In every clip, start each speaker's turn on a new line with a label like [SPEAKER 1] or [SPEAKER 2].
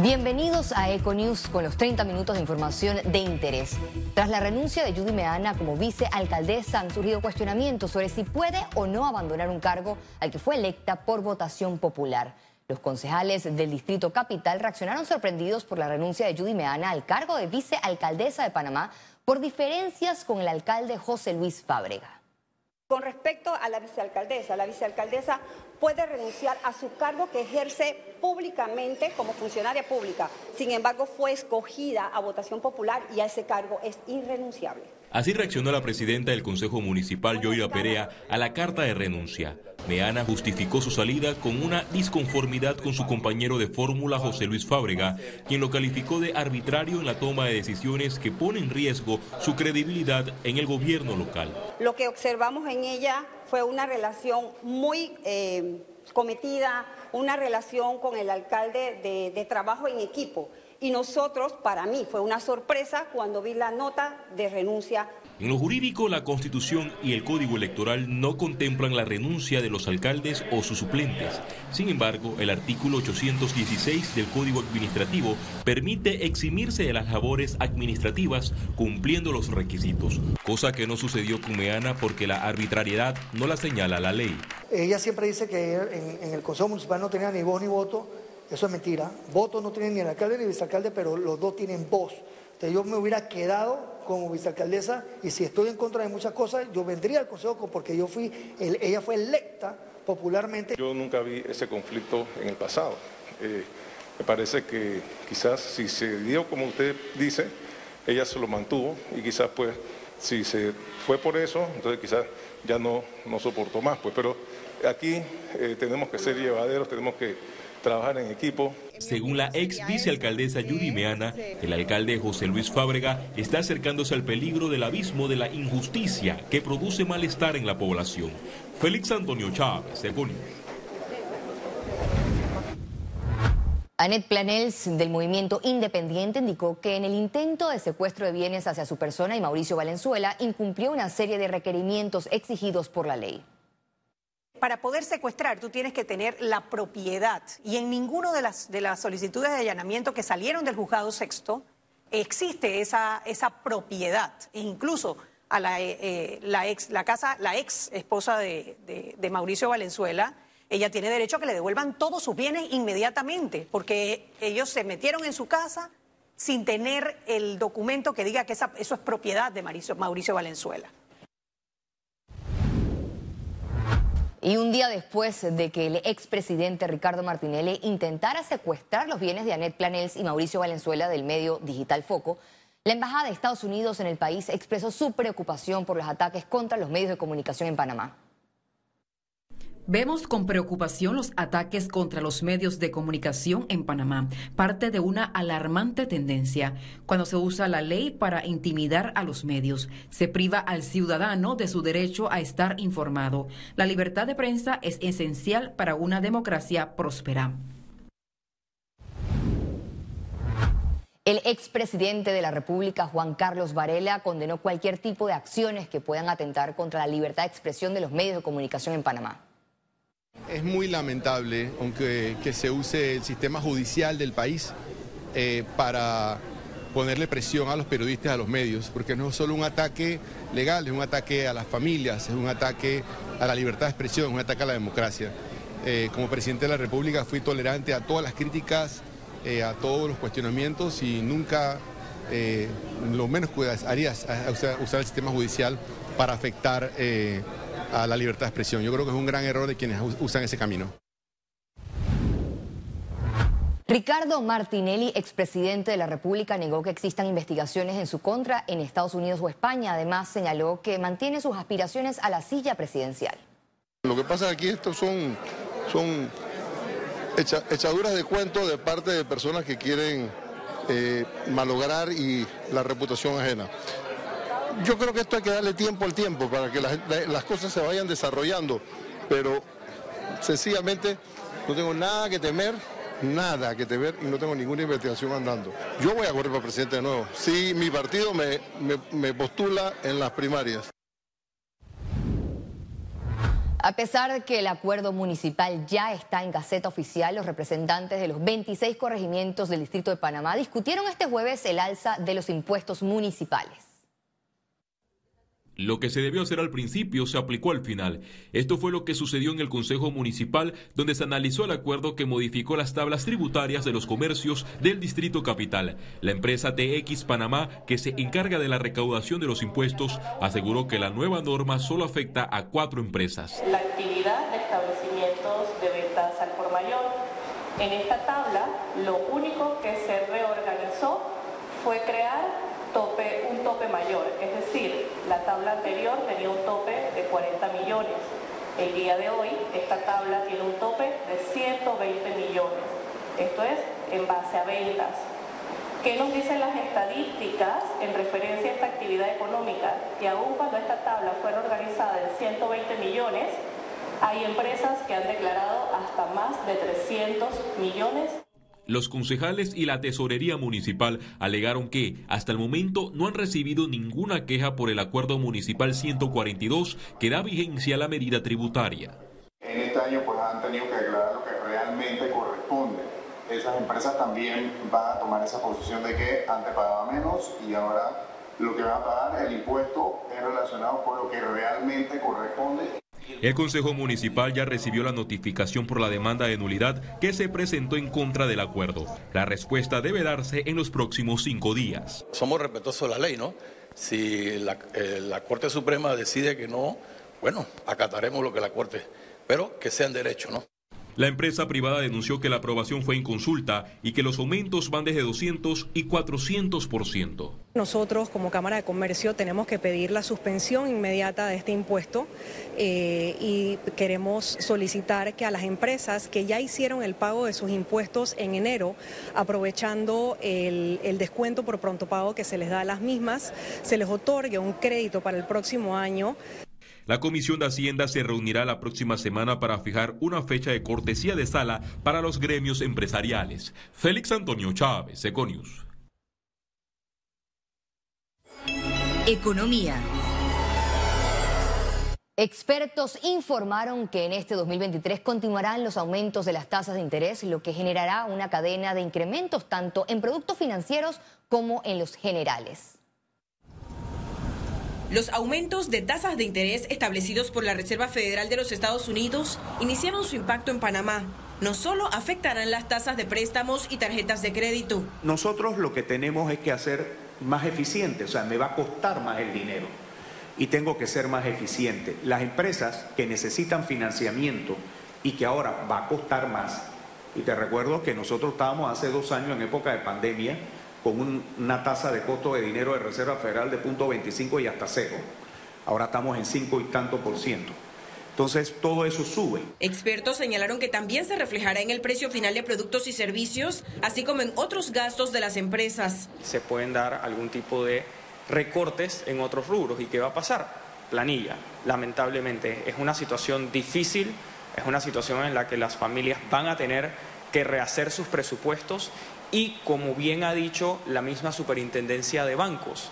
[SPEAKER 1] Bienvenidos a Econews con los 30 minutos de información de interés. Tras la renuncia de Judy Meana como vicealcaldesa han surgido cuestionamientos sobre si puede o no abandonar un cargo al que fue electa por votación popular. Los concejales del Distrito Capital reaccionaron sorprendidos por la renuncia de Judy Meana al cargo de vicealcaldesa de Panamá por diferencias con el alcalde José Luis Fábrega.
[SPEAKER 2] Con respecto a la vicealcaldesa, la vicealcaldesa puede renunciar a su cargo que ejerce públicamente como funcionaria pública. Sin embargo, fue escogida a votación popular y a ese cargo es irrenunciable.
[SPEAKER 3] Así reaccionó la presidenta del Consejo Municipal, Yoira Perea, a la carta de renuncia. Meana justificó su salida con una disconformidad con su compañero de fórmula José Luis Fábrega, quien lo calificó de arbitrario en la toma de decisiones que pone en riesgo su credibilidad en el gobierno local.
[SPEAKER 2] Lo que observamos en ella fue una relación muy eh, cometida, una relación con el alcalde de, de trabajo en equipo. Y nosotros, para mí, fue una sorpresa cuando vi la nota de renuncia.
[SPEAKER 3] En lo jurídico, la Constitución y el Código Electoral no contemplan la renuncia de los alcaldes o sus suplentes. Sin embargo, el artículo 816 del Código Administrativo permite eximirse de las labores administrativas cumpliendo los requisitos, cosa que no sucedió con Meana porque la arbitrariedad no la señala la ley.
[SPEAKER 4] Ella siempre dice que en, en el Consejo Municipal no tenía ni voz ni voto eso es mentira. Votos no tienen ni el alcalde ni el vicealcalde, pero los dos tienen voz. Entonces yo me hubiera quedado como vicealcaldesa y si estoy en contra de muchas cosas, yo vendría al consejo porque yo fui, ella fue electa popularmente.
[SPEAKER 5] Yo nunca vi ese conflicto en el pasado. Eh, me parece que quizás si se dio como usted dice, ella se lo mantuvo y quizás pues si se fue por eso, entonces quizás ya no, no soportó más. Pues, pero aquí eh, tenemos que ser llevaderos, tenemos que trabajar en equipo.
[SPEAKER 3] Según la ex vicealcaldesa Yuri Meana, el alcalde José Luis Fábrega está acercándose al peligro del abismo de la injusticia que produce malestar en la población. Félix Antonio Chávez, Econius.
[SPEAKER 1] Annette Planels del movimiento independiente indicó que en el intento de secuestro de bienes hacia su persona y Mauricio Valenzuela incumplió una serie de requerimientos exigidos por la ley
[SPEAKER 6] para poder secuestrar tú tienes que tener la propiedad y en ninguno de las, de las solicitudes de allanamiento que salieron del juzgado sexto existe esa, esa propiedad. E incluso a la, eh, eh, la, ex, la, casa, la ex esposa de, de Mauricio Valenzuela, ella tiene derecho a que le devuelvan todos sus bienes inmediatamente, porque ellos se metieron en su casa sin tener el documento que diga que esa, eso es propiedad de Mauricio, Mauricio Valenzuela.
[SPEAKER 1] Y un día después de que el expresidente Ricardo Martinelli intentara secuestrar los bienes de Annette Planels y Mauricio Valenzuela del medio Digital Foco, la Embajada de Estados Unidos en el país expresó su preocupación por los ataques contra los medios de comunicación en Panamá.
[SPEAKER 7] Vemos con preocupación los ataques contra los medios de comunicación en Panamá, parte de una alarmante tendencia. Cuando se usa la ley para intimidar a los medios, se priva al ciudadano de su derecho a estar informado. La libertad de prensa es esencial para una democracia próspera.
[SPEAKER 1] El expresidente de la República, Juan Carlos Varela, condenó cualquier tipo de acciones que puedan atentar contra la libertad de expresión de los medios de comunicación en Panamá.
[SPEAKER 8] Es muy lamentable aunque, que se use el sistema judicial del país eh, para ponerle presión a los periodistas, a los medios, porque no es solo un ataque legal, es un ataque a las familias, es un ataque a la libertad de expresión, es un ataque a la democracia. Eh, como presidente de la República fui tolerante a todas las críticas, eh, a todos los cuestionamientos y nunca, lo menos haría usar, usar, el sistema judicial para afectar a la libertad de expresión. Yo creo que es un gran error de quienes usan ese camino.
[SPEAKER 1] Ricardo Martinelli, expresidente de la República, negó que existan investigaciones en su contra en Estados Unidos o España. Además, señaló que mantiene sus aspiraciones a la silla presidencial.
[SPEAKER 9] Lo que pasa aquí estos son, son echaduras de cuento de parte de personas que quieren eh, malograr y la reputación ajena. Yo creo que esto hay que darle tiempo al tiempo para que las, cosas se vayan desarrollando, pero sencillamente no tengo nada que temer, nada que temer y no tengo ninguna investigación andando. Yo voy a correr para presidente de nuevo. Si mi partido me postula en las primarias.
[SPEAKER 1] A pesar de que el acuerdo municipal ya está en Gaceta Oficial, los representantes de los 26 corregimientos del Distrito de Panamá discutieron este jueves el alza de los impuestos municipales.
[SPEAKER 3] Lo que se debió hacer al principio se aplicó al final. Esto fue lo que sucedió en el Consejo Municipal, donde se analizó el acuerdo que modificó las tablas tributarias de los comercios del Distrito Capital. La empresa TX Panamá, que se encarga de la recaudación de los impuestos, aseguró que la nueva norma solo afecta a cuatro empresas.
[SPEAKER 10] La actividad de establecimientos de ventas al por mayor. En esta tabla, lo único que se reorganizó fue crear un tope mayor, es decir, la tabla anterior tenía un tope de 40 millones. El día de hoy esta tabla tiene un tope de 120 millones. Esto es en base a ventas. ¿Qué nos dicen las estadísticas en referencia a esta actividad económica? Que aún cuando esta tabla fuera organizada en 120 millones, hay empresas que han declarado hasta más de 300 millones
[SPEAKER 3] los concejales y la tesorería municipal alegaron que hasta el momento no han recibido ninguna queja por el acuerdo municipal 142 que da vigencia a la medida tributaria.
[SPEAKER 11] En este año pues han tenido que declarar lo que realmente corresponde. Esas empresas también van a tomar esa posición de que antes pagaba menos y ahora lo que van a pagar el impuesto es relacionado con lo que realmente corresponde
[SPEAKER 3] el Consejo Municipal ya recibió la notificación por la demanda de nulidad que se presentó en contra del acuerdo. La respuesta debe darse en los próximos cinco días.
[SPEAKER 12] Somos respetuosos de la ley, ¿no? Si la, eh, la Corte Suprema decide que no, bueno, acataremos lo que la Corte, pero que sean derechos, ¿no?
[SPEAKER 3] La empresa privada denunció que la aprobación fue en consulta y que los aumentos van desde 200 y 400%.
[SPEAKER 13] Nosotros como Cámara de Comercio tenemos que pedir la suspensión inmediata de este impuesto eh, y queremos solicitar que a las empresas que ya hicieron el pago de sus impuestos en enero, aprovechando el descuento por pronto pago que se les da a las mismas, se les otorgue un crédito para el próximo año.
[SPEAKER 3] La Comisión de Hacienda se reunirá la próxima semana para fijar una fecha de cortesía de sala para los gremios empresariales. Félix Antonio Chávez, Econius.
[SPEAKER 1] Economía. Expertos informaron que en este 2023 continuarán los aumentos de las tasas de interés, lo que generará una cadena de incrementos tanto en productos financieros como en los generales.
[SPEAKER 14] Los aumentos de tasas de interés establecidos por la Reserva Federal de los Estados Unidos iniciaron su impacto en Panamá. No solo afectarán las tasas de préstamos y tarjetas de crédito.
[SPEAKER 15] Nosotros lo que tenemos es que hacer más eficiente, o sea, me va a costar más el dinero y tengo que ser más eficiente. Las empresas que necesitan financiamiento y que ahora va a costar más, y te recuerdo que nosotros estábamos hace dos años en época de pandemia, con una tasa de costo de dinero de Reserva Federal de 0.25 y hasta cero. Ahora estamos en 5 y tanto por ciento. Entonces, todo eso sube.
[SPEAKER 14] Expertos señalaron que también se reflejará en el precio final de productos y servicios, así como en otros gastos de las empresas.
[SPEAKER 16] Se pueden dar algún tipo de recortes en otros rubros. ¿Y qué va a pasar? Planilla. Lamentablemente, es una situación difícil, es una situación en la que las familias van a tener que rehacer sus presupuestos y como bien ha dicho la misma superintendencia de bancos,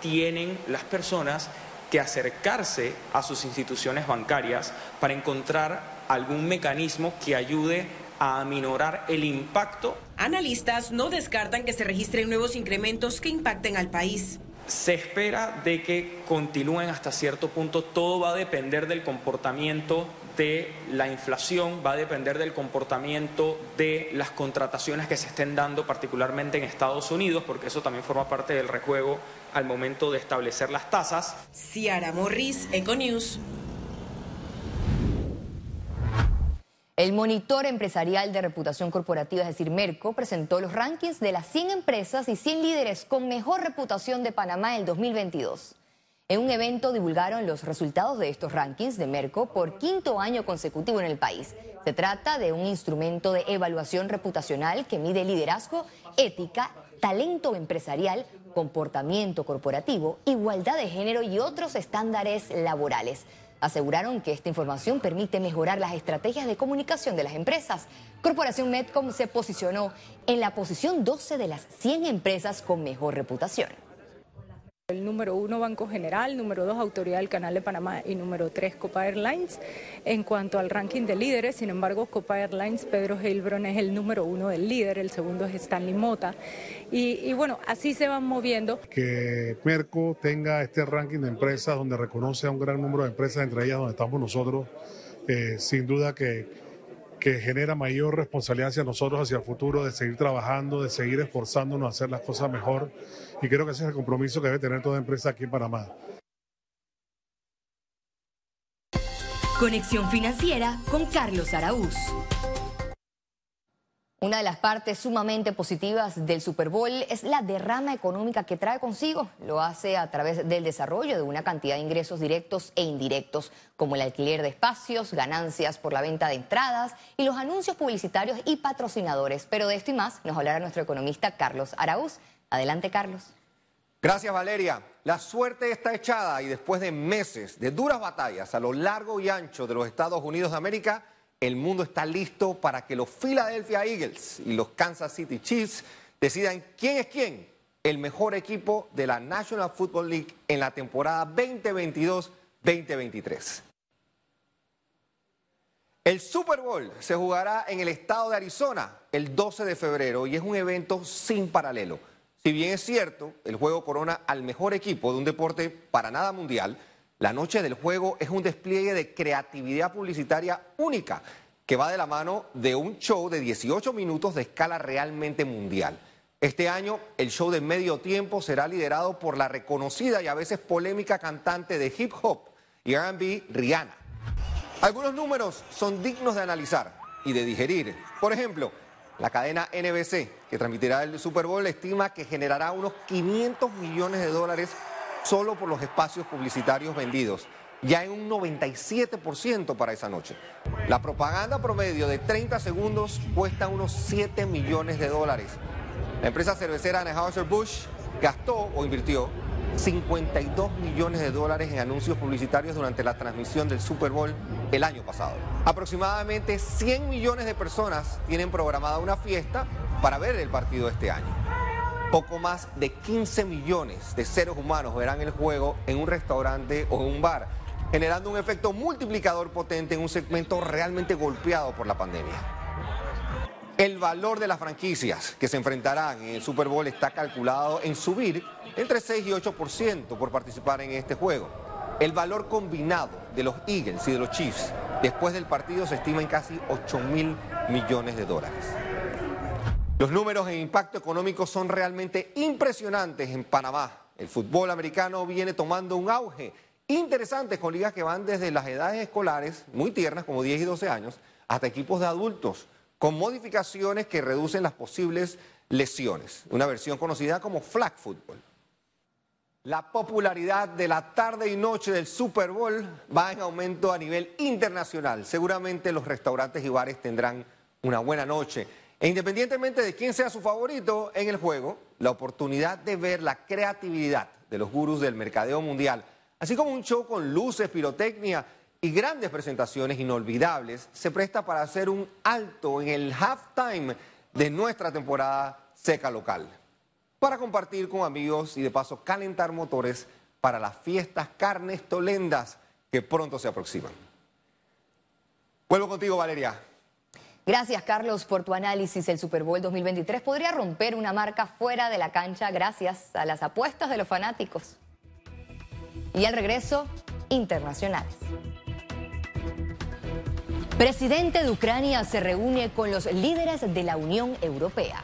[SPEAKER 16] tienen las personas que acercarse a sus instituciones bancarias para encontrar algún mecanismo que ayude a aminorar el impacto.
[SPEAKER 14] Analistas no descartan que se registren nuevos incrementos que impacten al país.
[SPEAKER 16] Se espera de que continúen hasta cierto punto, todo va a depender del comportamiento de la inflación, va a depender del comportamiento de las contrataciones que se estén dando, particularmente en Estados Unidos, porque eso también forma parte del rejuego al momento de establecer las tasas.
[SPEAKER 14] Ciara Morris, Econews.
[SPEAKER 1] El monitor empresarial de reputación corporativa, es decir, Merco, presentó los rankings de las 100 empresas y 100 líderes con mejor reputación de Panamá en el 2022. En un evento divulgaron los resultados de estos rankings de Merco por quinto año consecutivo en el país. Se trata de un instrumento de evaluación reputacional que mide liderazgo, ética, talento empresarial, comportamiento corporativo, igualdad de género y otros estándares laborales. Aseguraron que esta información permite mejorar las estrategias de comunicación de las empresas. Corporación Medcom se posicionó en la posición 12 de las 100 empresas con mejor reputación.
[SPEAKER 17] El número uno, Banco General, número dos, Autoridad del Canal de Panamá y número tres, Copa Airlines. En cuanto al ranking de líderes, sin embargo, Copa Airlines, Pedro Heilbron es el número uno del líder, el segundo es Stanley Mota. Y, bueno, así se van moviendo.
[SPEAKER 18] Que Merco tenga este ranking de empresas donde reconoce a un gran número de empresas, entre ellas donde estamos nosotros, eh, sin duda que, que genera mayor responsabilidad hacia nosotros, hacia el futuro, de seguir trabajando, de seguir esforzándonos a hacer las cosas mejor y creo que ese es el compromiso que debe tener toda empresa aquí en Panamá.
[SPEAKER 1] Conexión financiera con Carlos Araúz. Una de las partes sumamente positivas del Super Bowl es la derrama económica que trae consigo. Lo hace a través del desarrollo de una cantidad de ingresos directos e indirectos, como el alquiler de espacios, ganancias por la venta de entradas y los anuncios publicitarios y patrocinadores. Pero de esto y más nos hablará nuestro economista Carlos Araúz. Adelante, Carlos.
[SPEAKER 19] Gracias, Valeria. La suerte está echada y después de meses de duras batallas a lo largo y ancho de los Estados Unidos de América, el mundo está listo para que los Philadelphia Eagles y los Kansas City Chiefs decidan quién es quién, el mejor equipo de la National Football League en la temporada 2022-2023. El Super Bowl se jugará en el estado de Arizona el 12 de febrero y es un evento sin paralelo. Si bien es cierto, el juego corona al mejor equipo de un deporte para nada mundial, la noche del juego es un despliegue de creatividad publicitaria única que va de la mano de un show de 18 minutos de escala realmente mundial. Este año el show de medio tiempo será liderado por la reconocida y a veces polémica cantante de hip hop y RB Rihanna. Algunos números son dignos de analizar y de digerir. Por ejemplo, la cadena NBC, que transmitirá el Super Bowl, estima que generará unos 500 millones de dólares solo por los espacios publicitarios vendidos, ya en un 97% para esa noche. La propaganda promedio de 30 segundos cuesta unos 7 millones de dólares. La empresa cervecera Anheuser-Busch gastó o invirtió 52 millones de dólares en anuncios publicitarios durante la transmisión del Super Bowl el año pasado. Aproximadamente 100 millones de personas tienen programada una fiesta para ver el partido este año. Poco más de 15 millones de seres humanos verán el juego en un restaurante o en un bar, generando un efecto multiplicador potente en un segmento realmente golpeado por la pandemia. El valor de las franquicias que se enfrentarán en el Super Bowl está calculado en subir entre 6 y 8% por participar en este juego. El valor combinado de los Eagles y de los Chiefs después del partido se estima en casi 8 mil millones de dólares. Los números en impacto económico son realmente impresionantes en Panamá. El fútbol americano viene tomando un auge interesante con ligas que van desde las edades escolares, muy tiernas, como 10 y 12 años, hasta equipos de adultos, con modificaciones que reducen las posibles lesiones. Una versión conocida como flag football. La popularidad de la tarde y noche del Super Bowl va en aumento a nivel internacional. Seguramente los restaurantes y bares tendrán una buena noche. E independientemente de quién sea su favorito en el juego, la oportunidad de ver la creatividad de los gurús del mercadeo mundial, así como un show con luces, pirotecnia y grandes presentaciones inolvidables, se presta para hacer un alto en el halftime de nuestra temporada seca local para compartir con amigos y de paso calentar motores para las fiestas carnes tolendas que pronto se aproximan. Vuelvo contigo, Valeria.
[SPEAKER 1] Gracias, Carlos, por tu análisis. El Super Bowl 2023 podría romper una marca fuera de la cancha gracias a las apuestas de los fanáticos. Y al regreso, internacionales. Presidente de Ucrania se reúne con los líderes de la Unión Europea.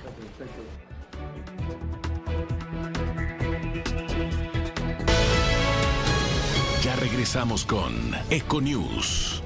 [SPEAKER 20] Ya regresamos con Econews.